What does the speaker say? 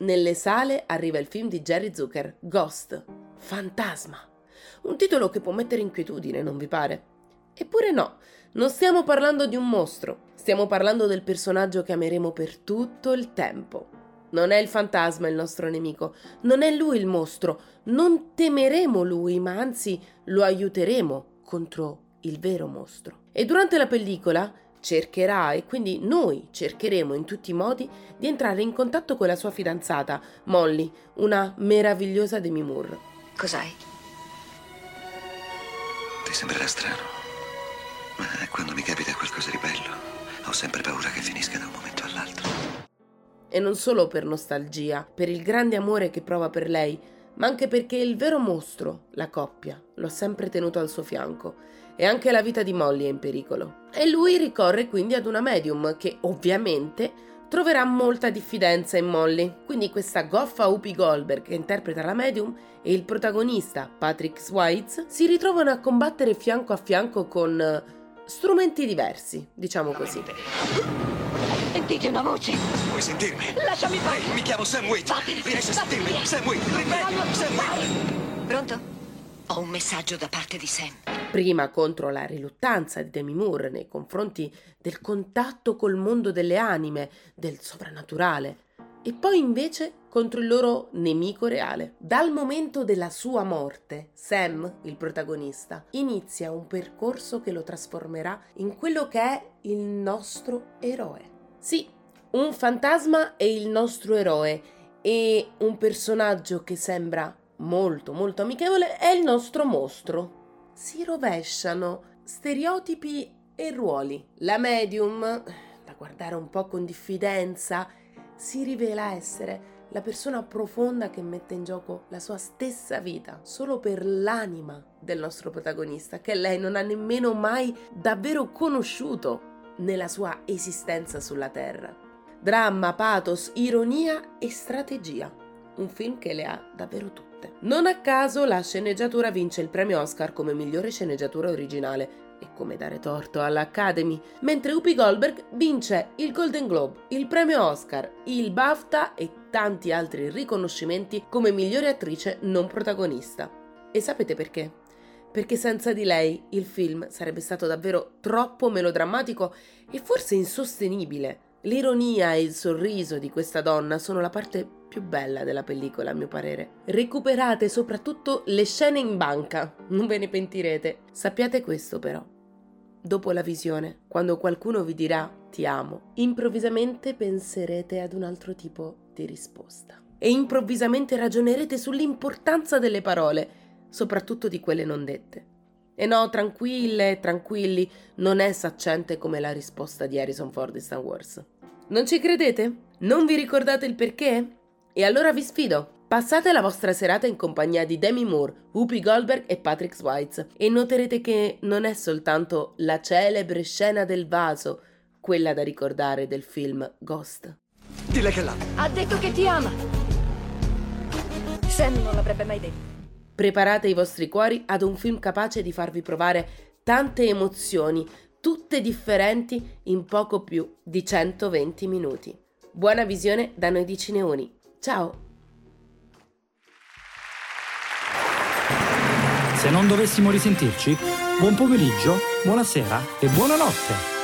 Nelle sale arriva il film di Jerry Zucker, Ghost, Fantasma. Un titolo che può mettere inquietudine, non vi pare? Eppure no, non stiamo parlando di un mostro, stiamo parlando del personaggio che ameremo per tutto il tempo. Non è il fantasma il nostro nemico, non è lui il mostro, non temeremo lui, ma anzi lo aiuteremo contro il vero mostro. E durante la pellicola cercherà e quindi noi cercheremo in tutti i modi di entrare in contatto con la sua fidanzata, Molly, una meravigliosa Demi Moore. Cos'hai? Ti sembrerà strano, ma quando mi capita qualcosa di bello, ho sempre paura che finisca da un momento all'altro. E non solo per nostalgia, per il grande amore che prova per lei, ma anche perché il vero mostro, la coppia, lo ha sempre tenuto al suo fianco e anche la vita di Molly è in pericolo. E lui ricorre quindi ad una medium che ovviamente troverà molta diffidenza in Molly. Quindi questa goffa Whoopi Goldberg che interpreta la medium e il protagonista Patrick Swayze si ritrovano a combattere fianco a fianco con eh, strumenti diversi, diciamo così. Sentite una voce. Vuoi sentirmi? Lasciami fare. Mi chiamo Sam Wheat. Vattene, Riesci a sentirmi? Sam rimedio. voglio Sam parlare. Pronto? Ho un messaggio da parte di Sam. Prima contro la riluttanza di Demi Moore nei confronti del contatto col mondo delle anime, del sovrannaturale, e poi invece contro il loro nemico reale. Dal momento della sua morte, Sam, il protagonista, inizia un percorso che lo trasformerà in quello che è il nostro eroe. Sì, un fantasma è il nostro eroe e un personaggio che sembra molto molto amichevole è il nostro mostro si rovesciano stereotipi e ruoli. La medium, da guardare un po' con diffidenza, si rivela essere la persona profonda che mette in gioco la sua stessa vita solo per l'anima del nostro protagonista, che lei non ha nemmeno mai davvero conosciuto nella sua esistenza sulla Terra. Dramma, pathos, ironia e strategia. Un film che le ha davvero tutte. Non a caso la sceneggiatura vince il premio Oscar come migliore sceneggiatura originale e come dare torto all'Academy, mentre Whoopi Goldberg vince il Golden Globe, il premio Oscar, il BAFTA e tanti altri riconoscimenti come migliore attrice non protagonista. E sapete perché? Perché senza di lei il film sarebbe stato davvero troppo melodrammatico e forse insostenibile. L'ironia e il sorriso di questa donna sono la parte più bella della pellicola, a mio parere. Recuperate soprattutto le scene in banca, non ve ne pentirete. Sappiate questo però. Dopo la visione, quando qualcuno vi dirà ti amo, improvvisamente penserete ad un altro tipo di risposta. E improvvisamente ragionerete sull'importanza delle parole, soprattutto di quelle non dette. E no, tranquille, tranquilli, non è saccente come la risposta di Harrison Ford in Star Wars. Non ci credete? Non vi ricordate il perché? E allora vi sfido. Passate la vostra serata in compagnia di Demi Moore, Whoopi Goldberg e Patrick Swayze e noterete che non è soltanto la celebre scena del vaso quella da ricordare del film Ghost. Dile che l'amo. Ha detto che ti ama. Sam non l'avrebbe mai detto. Preparate i vostri cuori ad un film capace di farvi provare tante emozioni, tutte differenti, in poco più di 120 minuti. Buona visione da noi di Cineoni. Ciao! Se non dovessimo risentirci, buon pomeriggio, buonasera e buonanotte.